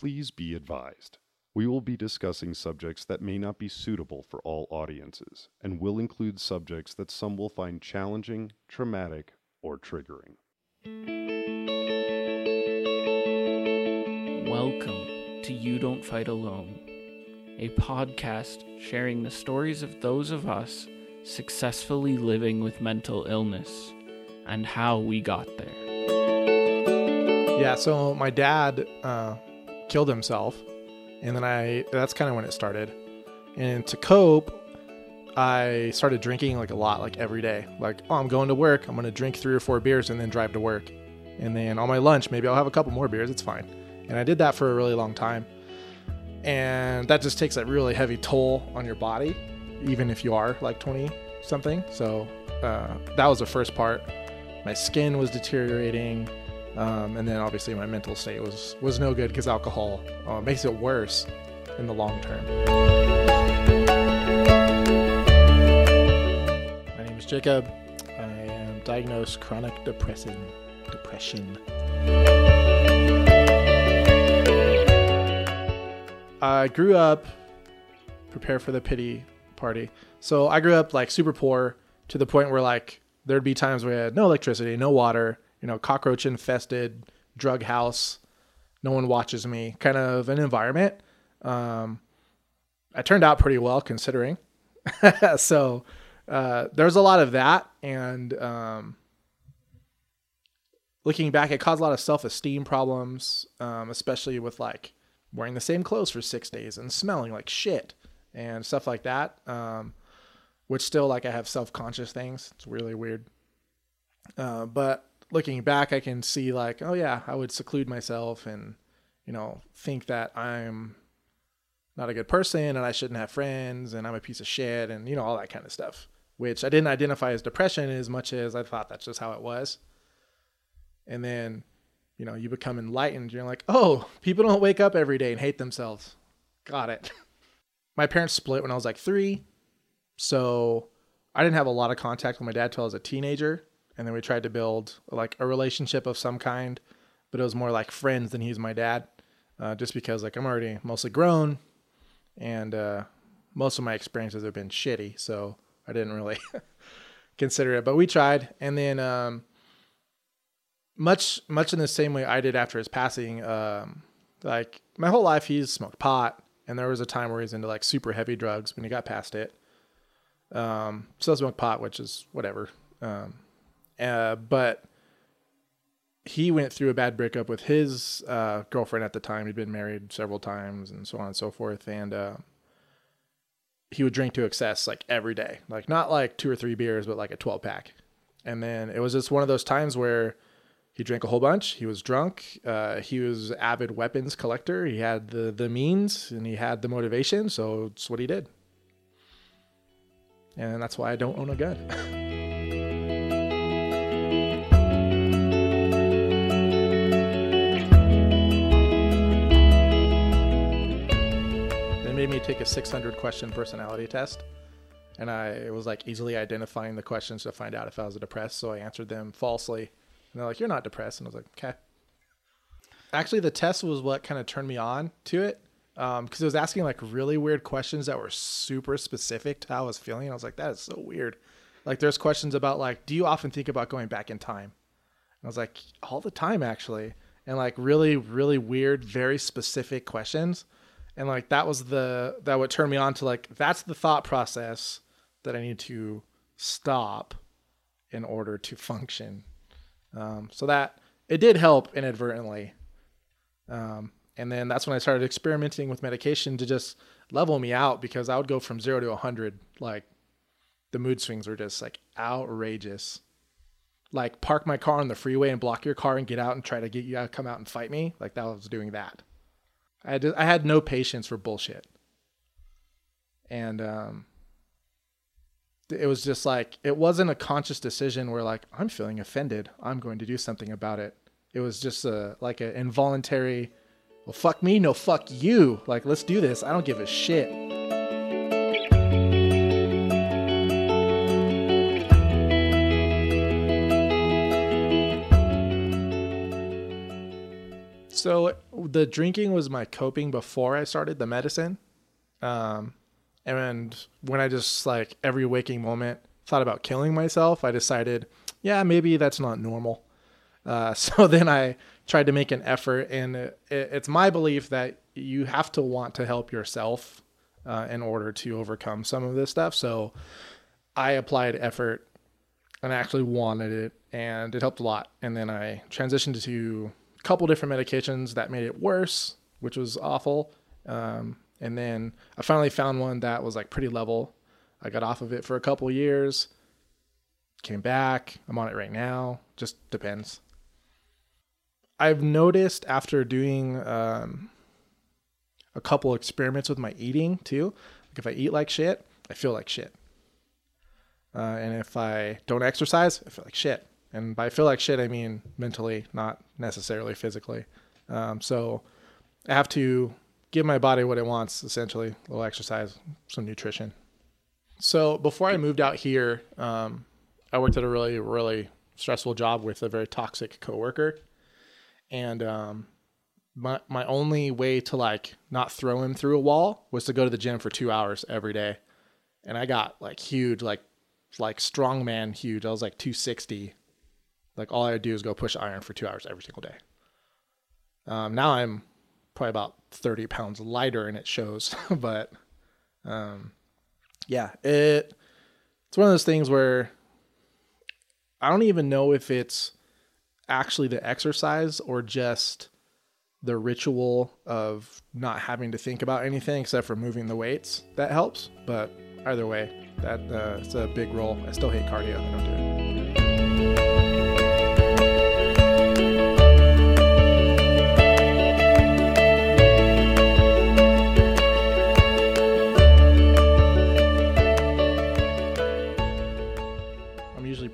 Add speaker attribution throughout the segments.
Speaker 1: Please be advised. We will be discussing subjects that may not be suitable for all audiences and will include subjects that some will find challenging, traumatic, or triggering.
Speaker 2: Welcome to You Don't Fight Alone, a podcast sharing the stories of those of us successfully living with mental illness and how we got there.
Speaker 3: Yeah, so my dad uh, killed himself, and then I that's kind of when it started. And to cope, I started drinking like a lot, like every day. Like, oh, I'm going to work, I'm gonna drink three or four beers and then drive to work. And then on my lunch, maybe I'll have a couple more beers. It's fine. And I did that for a really long time. And that just takes a really heavy toll on your body, even if you are like 20 something. So uh, that was the first part. My skin was deteriorating. Um, and then obviously my mental state was was no good because alcohol uh, makes it worse in the long term. My name is Jacob. I am diagnosed chronic depression. Depression. I grew up. Prepare for the pity party. So I grew up like super poor to the point where like there'd be times where I had no electricity, no water, you know, cockroach infested drug house. No one watches me kind of an environment. Um, I turned out pretty well considering. so uh, there's a lot of that. And um, looking back, it caused a lot of self esteem problems, um, especially with like wearing the same clothes for six days and smelling like shit and stuff like that. Um, which still like I have self conscious things. It's really weird. Uh, but looking back, I can see like, oh yeah, I would seclude myself and, you know, think that I'm not a good person and I shouldn't have friends and I'm a piece of shit and, you know, all that kind of stuff, which I didn't identify as depression as much as I thought that's just how it was. And then, you know, you become enlightened. You're like, oh, people don't wake up every day and hate themselves. Got it. My parents split when I was like three. So I didn't have a lot of contact with my dad till I was a teenager and then we tried to build like a relationship of some kind, but it was more like friends than he's my dad, uh, just because like I'm already mostly grown, and uh, most of my experiences have been shitty, so I didn't really consider it. But we tried, and then um, much much in the same way I did after his passing. Um, like my whole life, he's smoked pot, and there was a time where he's into like super heavy drugs when he got past it. Um, still smoked pot, which is whatever. Um, uh, but he went through a bad breakup with his uh, girlfriend at the time. He'd been married several times and so on and so forth. And uh, he would drink to excess like every day, like not like two or three beers, but like a 12 pack. And then it was just one of those times where he drank a whole bunch. He was drunk. Uh, he was avid weapons collector. He had the the means and he had the motivation, so it's what he did. And that's why I don't own a gun. take a 600 question personality test. And I was like easily identifying the questions to find out if I was depressed. So I answered them falsely. And they're like, You're not depressed. And I was like, Okay. Actually, the test was what kind of turned me on to it. Because um, it was asking like really weird questions that were super specific to how I was feeling. I was like, That is so weird. Like, there's questions about, like, do you often think about going back in time? And I was like, All the time, actually. And like really, really weird, very specific questions and like that was the that would turn me on to like that's the thought process that I need to stop in order to function. Um, so that it did help inadvertently. Um, and then that's when I started experimenting with medication to just level me out because I would go from zero to 100. Like the mood swings were just like outrageous. Like park my car on the freeway and block your car and get out and try to get you to come out and fight me. Like that was doing that. I had, I had no patience for bullshit. And um, it was just like, it wasn't a conscious decision where, like, I'm feeling offended. I'm going to do something about it. It was just a, like an involuntary, well, fuck me, no, fuck you. Like, let's do this. I don't give a shit. So the drinking was my coping before I started the medicine. Um, and when I just like every waking moment thought about killing myself, I decided, yeah, maybe that's not normal. Uh, so then I tried to make an effort, and it, it's my belief that you have to want to help yourself uh, in order to overcome some of this stuff. So I applied effort and I actually wanted it, and it helped a lot. And then I transitioned to couple different medications that made it worse, which was awful. Um, and then I finally found one that was like pretty level. I got off of it for a couple years, came back. I'm on it right now. Just depends. I've noticed after doing um, a couple experiments with my eating too. Like if I eat like shit, I feel like shit. Uh, and if I don't exercise, I feel like shit. And by feel like shit, I mean mentally, not necessarily physically. Um, so I have to give my body what it wants, essentially a little exercise, some nutrition. So before I moved out here, um, I worked at a really, really stressful job with a very toxic coworker. And um, my, my only way to like not throw him through a wall was to go to the gym for two hours every day. And I got like huge, like like strongman huge. I was like 260. Like all I would do is go push iron for two hours every single day. Um, now I'm probably about 30 pounds lighter and it shows, but um, yeah, it it's one of those things where I don't even know if it's actually the exercise or just the ritual of not having to think about anything except for moving the weights that helps. But either way, that uh, it's a big role. I still hate cardio. I don't do it.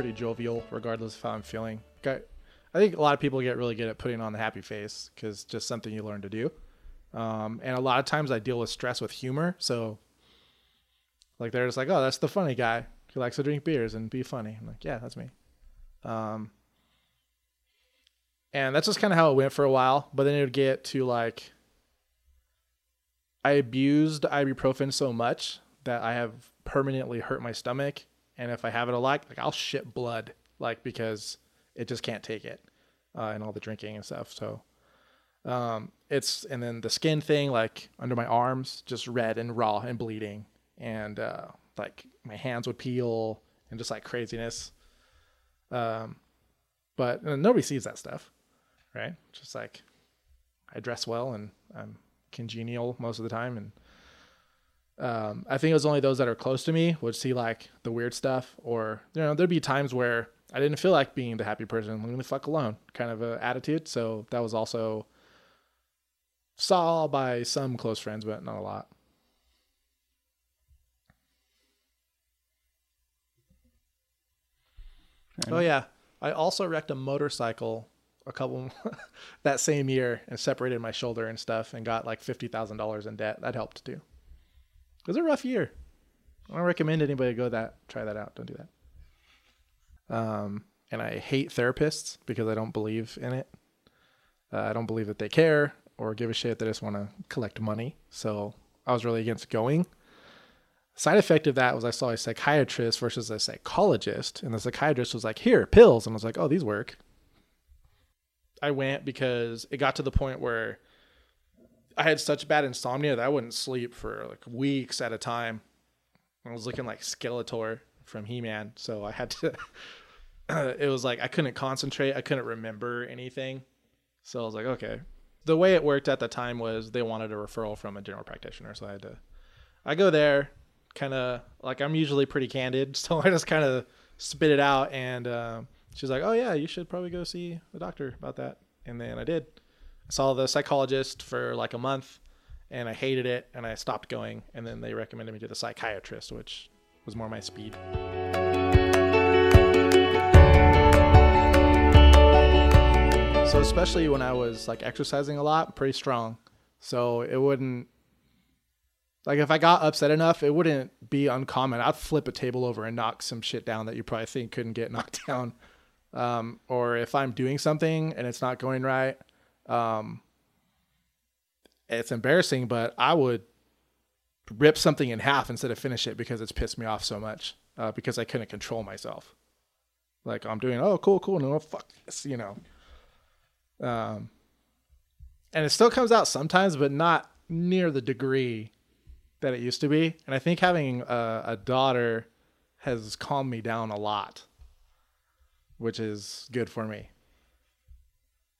Speaker 3: Pretty jovial, regardless of how I'm feeling. I think a lot of people get really good at putting on the happy face because just something you learn to do. Um, and a lot of times I deal with stress with humor. So, like, they're just like, oh, that's the funny guy who likes to drink beers and be funny. I'm like, yeah, that's me. Um, and that's just kind of how it went for a while. But then it would get to like, I abused ibuprofen so much that I have permanently hurt my stomach. And if I have it a lot, like, I'll shit blood, like, because it just can't take it uh, and all the drinking and stuff. So um, it's and then the skin thing, like under my arms, just red and raw and bleeding, and uh, like my hands would peel and just like craziness. Um, but uh, nobody sees that stuff, right? Just like I dress well and I'm congenial most of the time, and um, I think it was only those that are close to me would see like the weird stuff, or you know, there'd be times where I didn't feel like being the happy person, leave me the fuck alone kind of a attitude. So that was also saw by some close friends, but not a lot. Oh yeah, I also wrecked a motorcycle a couple that same year and separated my shoulder and stuff and got like fifty thousand dollars in debt. That helped too. It was a rough year. I don't recommend anybody go that try that out. Don't do that. Um, and I hate therapists because I don't believe in it. Uh, I don't believe that they care or give a shit. They just want to collect money. So I was really against going. Side effect of that was I saw a psychiatrist versus a psychologist, and the psychiatrist was like, "Here, pills," and I was like, "Oh, these work." I went because it got to the point where I had such bad insomnia that I wouldn't sleep for like weeks at a time. I was looking like Skeletor from He-Man, so I had to. it was like I couldn't concentrate. I couldn't remember anything. So I was like, okay. The way it worked at the time was they wanted a referral from a general practitioner, so I had to. I go there, kind of like I'm usually pretty candid, so I just kind of spit it out, and uh, she's like, "Oh yeah, you should probably go see the doctor about that." And then I did. Saw the psychologist for like a month, and I hated it, and I stopped going. And then they recommended me to the psychiatrist, which was more my speed. So especially when I was like exercising a lot, pretty strong. So it wouldn't like if I got upset enough, it wouldn't be uncommon. I'd flip a table over and knock some shit down that you probably think couldn't get knocked down. Um, or if I'm doing something and it's not going right, Um, it's embarrassing, but I would rip something in half instead of finish it because it's pissed me off so much uh, because I couldn't control myself. Like I'm doing, oh, cool, cool, no, fuck this, you know. Um, and it still comes out sometimes, but not near the degree that it used to be. And I think having a, a daughter has calmed me down a lot, which is good for me.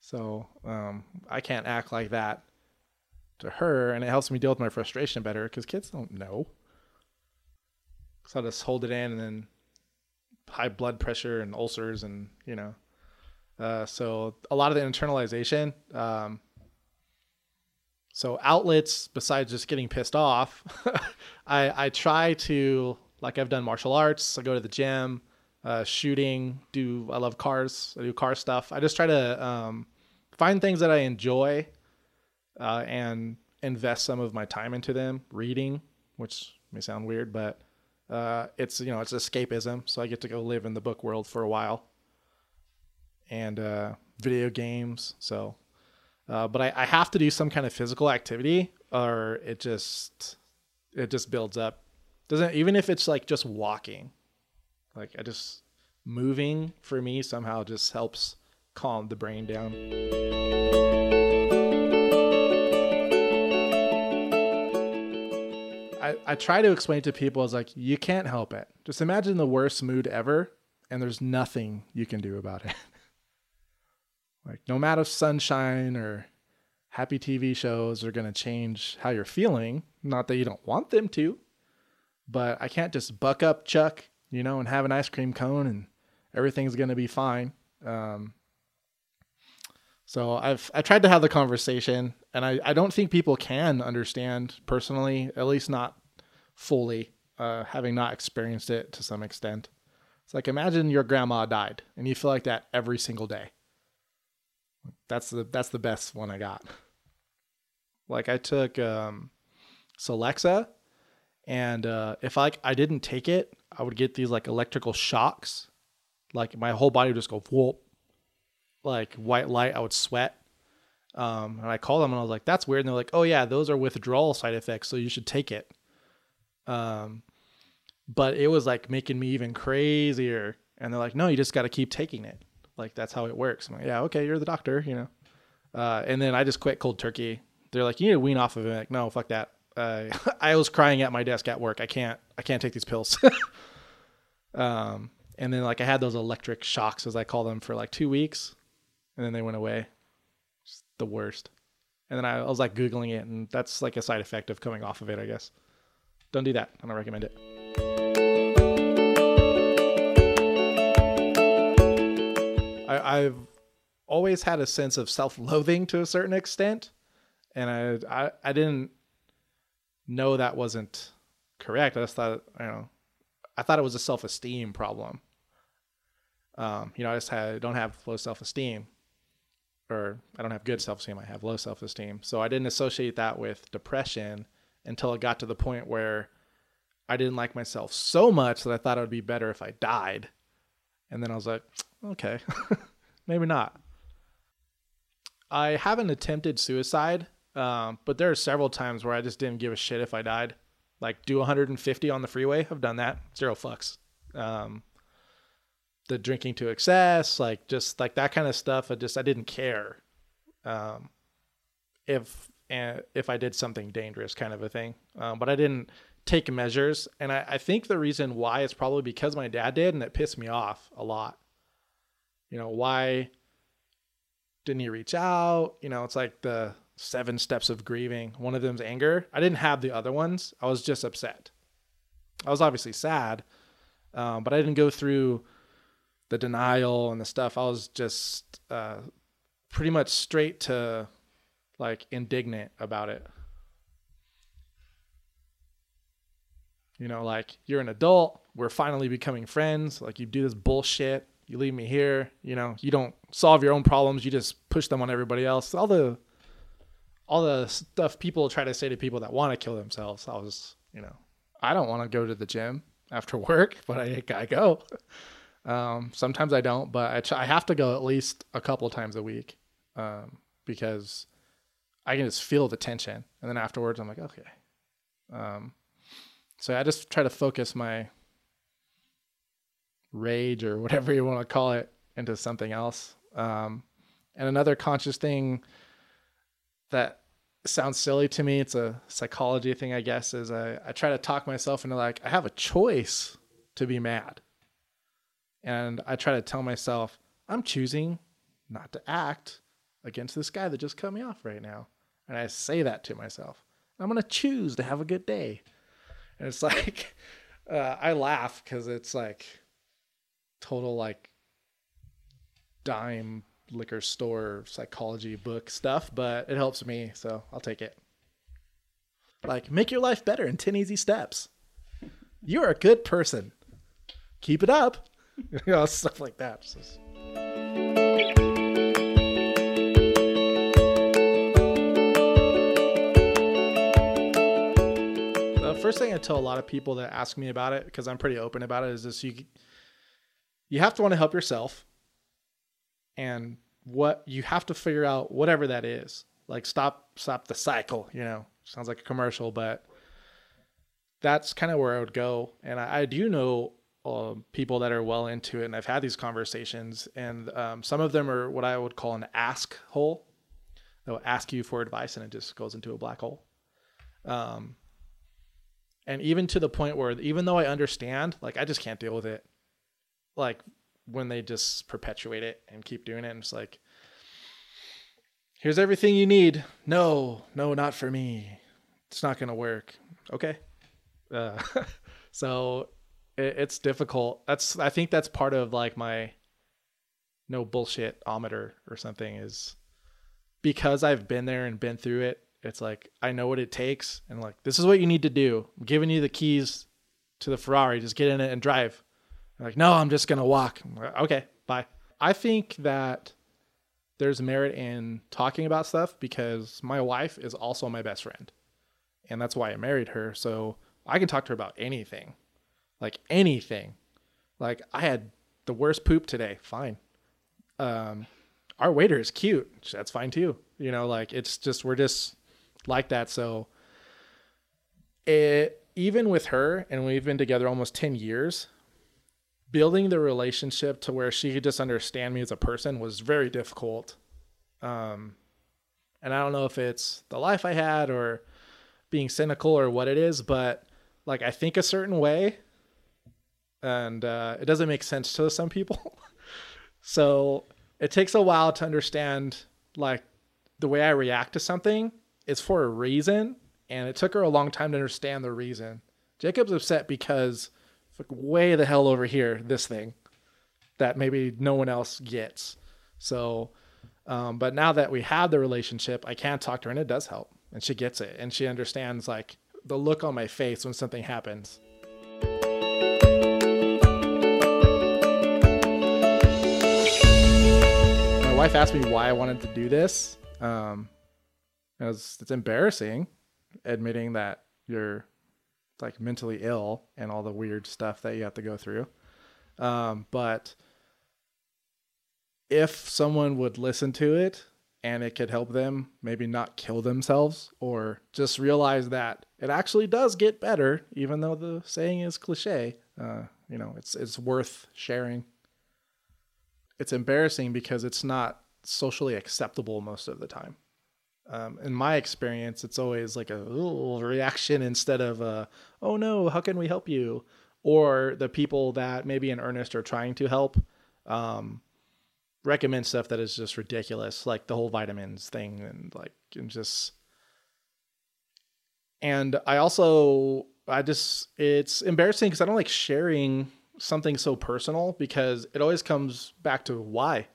Speaker 3: So um, I can't act like that to her, and it helps me deal with my frustration better because kids don't know. So I just hold it in, and then high blood pressure and ulcers, and you know, uh, so a lot of the internalization. Um, so outlets besides just getting pissed off, I I try to like I've done martial arts. I go to the gym, uh, shooting. Do I love cars? I do car stuff. I just try to um, find things that I enjoy uh, and invest some of my time into them. Reading, which may sound weird, but uh, it's you know it's escapism. So I get to go live in the book world for a while. And uh, video games. So, uh, but I, I have to do some kind of physical activity, or it just it just builds up. Doesn't even if it's like just walking, like I just moving for me somehow just helps calm the brain down. I, I try to explain to people as like you can't help it. Just imagine the worst mood ever, and there's nothing you can do about it. like no matter sunshine or happy TV shows are gonna change how you're feeling. Not that you don't want them to, but I can't just buck up Chuck, you know, and have an ice cream cone and everything's gonna be fine. Um, so I've I tried to have the conversation, and I, I don't think people can understand personally, at least not fully, uh, having not experienced it to some extent. It's like imagine your grandma died, and you feel like that every single day. That's the that's the best one I got. Like I took um, Celexa, and uh, if I I didn't take it, I would get these like electrical shocks, like my whole body would just go whoop like white light, I would sweat. Um, and I called them and I was like, that's weird. And they're like, oh yeah, those are withdrawal side effects. So you should take it. Um, but it was like making me even crazier. And they're like, no, you just got to keep taking it. Like, that's how it works. I'm like, yeah, okay. You're the doctor, you know? Uh, and then I just quit cold turkey. They're like, you need to wean off of it. I'm like, no, fuck that. Uh, I was crying at my desk at work. I can't, I can't take these pills. um, and then like I had those electric shocks as I call them for like two weeks and then they went away. Just the worst. And then I, I was like Googling it, and that's like a side effect of coming off of it, I guess. Don't do that. I don't recommend it. I, I've always had a sense of self-loathing to a certain extent, and I, I, I didn't know that wasn't correct. I just thought, you know, I thought it was a self-esteem problem. Um, you know, I just had don't have low self-esteem, or I don't have good self esteem, I have low self esteem. So I didn't associate that with depression until it got to the point where I didn't like myself so much that I thought it would be better if I died. And then I was like, okay, maybe not. I haven't attempted suicide, um, but there are several times where I just didn't give a shit if I died. Like do 150 on the freeway. I've done that. Zero fucks. Um, the drinking to excess, like just like that kind of stuff. I just I didn't care um, if if I did something dangerous, kind of a thing. Um, but I didn't take measures, and I, I think the reason why is probably because my dad did, and it pissed me off a lot. You know why didn't he reach out? You know, it's like the seven steps of grieving. One of them's anger. I didn't have the other ones. I was just upset. I was obviously sad, um, but I didn't go through the denial and the stuff, I was just uh, pretty much straight to like indignant about it. You know, like you're an adult, we're finally becoming friends. Like you do this bullshit, you leave me here. You know, you don't solve your own problems, you just push them on everybody else. All the all the stuff people try to say to people that want to kill themselves. I was, you know, I don't want to go to the gym after work, but I, I go. Um, sometimes I don't, but I, I have to go at least a couple times a week um, because I can just feel the tension, and then afterwards I'm like, okay. Um, so I just try to focus my rage or whatever you want to call it into something else. Um, and another conscious thing that sounds silly to me, it's a psychology thing, I guess, is I, I try to talk myself into like, I have a choice to be mad. And I try to tell myself, I'm choosing not to act against this guy that just cut me off right now. And I say that to myself. I'm going to choose to have a good day. And it's like, uh, I laugh because it's like total like dime liquor store psychology book stuff, but it helps me, so I'll take it. Like, make your life better in 10 easy steps. You're a good person. Keep it up. you know, stuff like that. Just... The first thing I tell a lot of people that ask me about it, because I'm pretty open about it, is this you you have to want to help yourself and what you have to figure out whatever that is. Like stop stop the cycle you know? Sounds like a commercial but that's kind of where i would go. And i, I do know um, people that are well into it and i've had these conversations and um, some of them are what i would call an ask hole. They'll ask you for advice and it just goes into a black hole. Um, and even to the point where even though i understand like i just can't deal with it. Like when they just perpetuate it and keep doing it and it's like here's everything you need. No no not for me. It's not going to work. Okay. Uh, so it, it's difficult. That's i think that's part of like my no bullshit ometer or something is because i've been there and been through it it's like i know what it takes and like this is what you need to do. I'm giving you the keys to the ferrari. Just get in it and drive like, no, I'm just going to walk. Okay, bye. I think that there's merit in talking about stuff because my wife is also my best friend. And that's why I married her. So I can talk to her about anything. Like anything. Like I had the worst poop today. Fine. Um, our waiter is cute. That's fine too. You know, like it's just, we're just like that. So it, even with her, and we've been together almost 10 years, building the relationship to where she could just understand me as a person was very difficult. Um, and I don't know if it's the life I had or being cynical or what it is, but like I think a certain way, and uh, it doesn't make sense to some people. so it takes a while to understand like the way I react to something is for a reason, and it took her a long time to understand the reason. Jacob's upset because like way the hell over here, this thing that maybe no one else gets. So, um, but now that we have the relationship, I can talk to her and it does help. And she gets it. And she understands like the look on my face when something happens. My wife asked me why I wanted to do this. Um, it's, it's embarrassing admitting that you're like mentally ill and all the weird stuff that you have to go through. Um, but if someone would listen to it and it could help them maybe not kill themselves or just realize that it actually does get better, even though the saying is cliche, uh, you know, it's, it's worth sharing. It's embarrassing because it's not socially acceptable most of the time um, in my experience, it's always like a little reaction instead of a, oh no, how can we help you? Or the people that maybe in earnest are trying to help um, recommend stuff that is just ridiculous, like the whole vitamins thing, and like and just. And I also, I just, it's embarrassing because I don't like sharing something so personal because it always comes back to why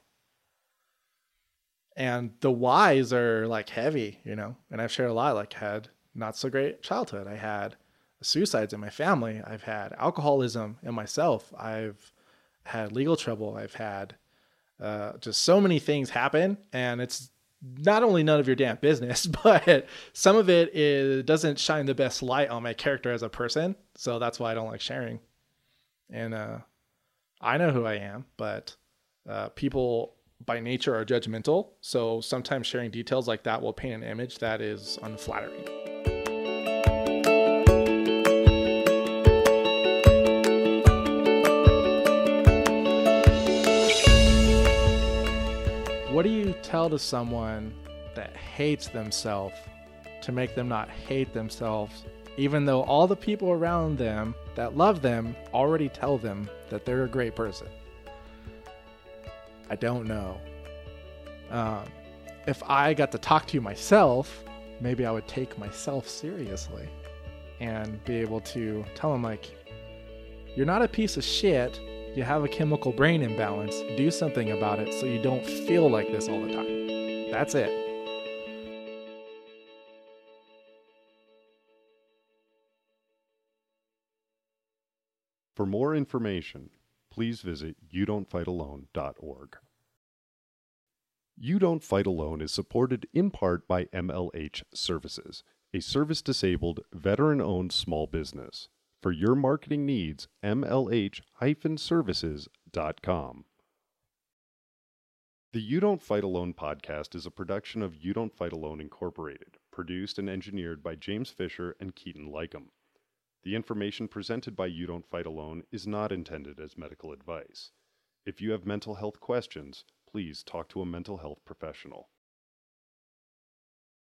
Speaker 3: and the whys are like heavy, you know. And I've shared a lot. Like had not so great childhood. I had suicides in my family. I've had alcoholism in myself. I've had legal trouble. I've had uh, just so many things happen, and it's not only none of your damn business, but some of it is doesn't shine the best light on my character as a person. So that's why I don't like sharing. And uh, I know who I am, but uh, people by nature are judgmental. So sometimes sharing details like that will paint an image that is unflattering. What do you tell to someone that hates themselves to make them not hate themselves, even though all the people around them that love them already tell them that they're a great person? I don't know. Um, if I got to talk to you myself, maybe I would take myself seriously and be able to tell them, like, you're not a piece of shit you have a chemical brain imbalance, do something about it so you don't feel like this all the time. That's it.
Speaker 1: For more information, please visit youdon'tfightalone.org. You Don't Fight Alone is supported in part by MLH Services, a service disabled, veteran owned small business. For your marketing needs, mlh-services.com. The You Don't Fight Alone podcast is a production of You Don't Fight Alone Incorporated, produced and engineered by James Fisher and Keaton Lycum. The information presented by You Don't Fight Alone is not intended as medical advice. If you have mental health questions, please talk to a mental health professional.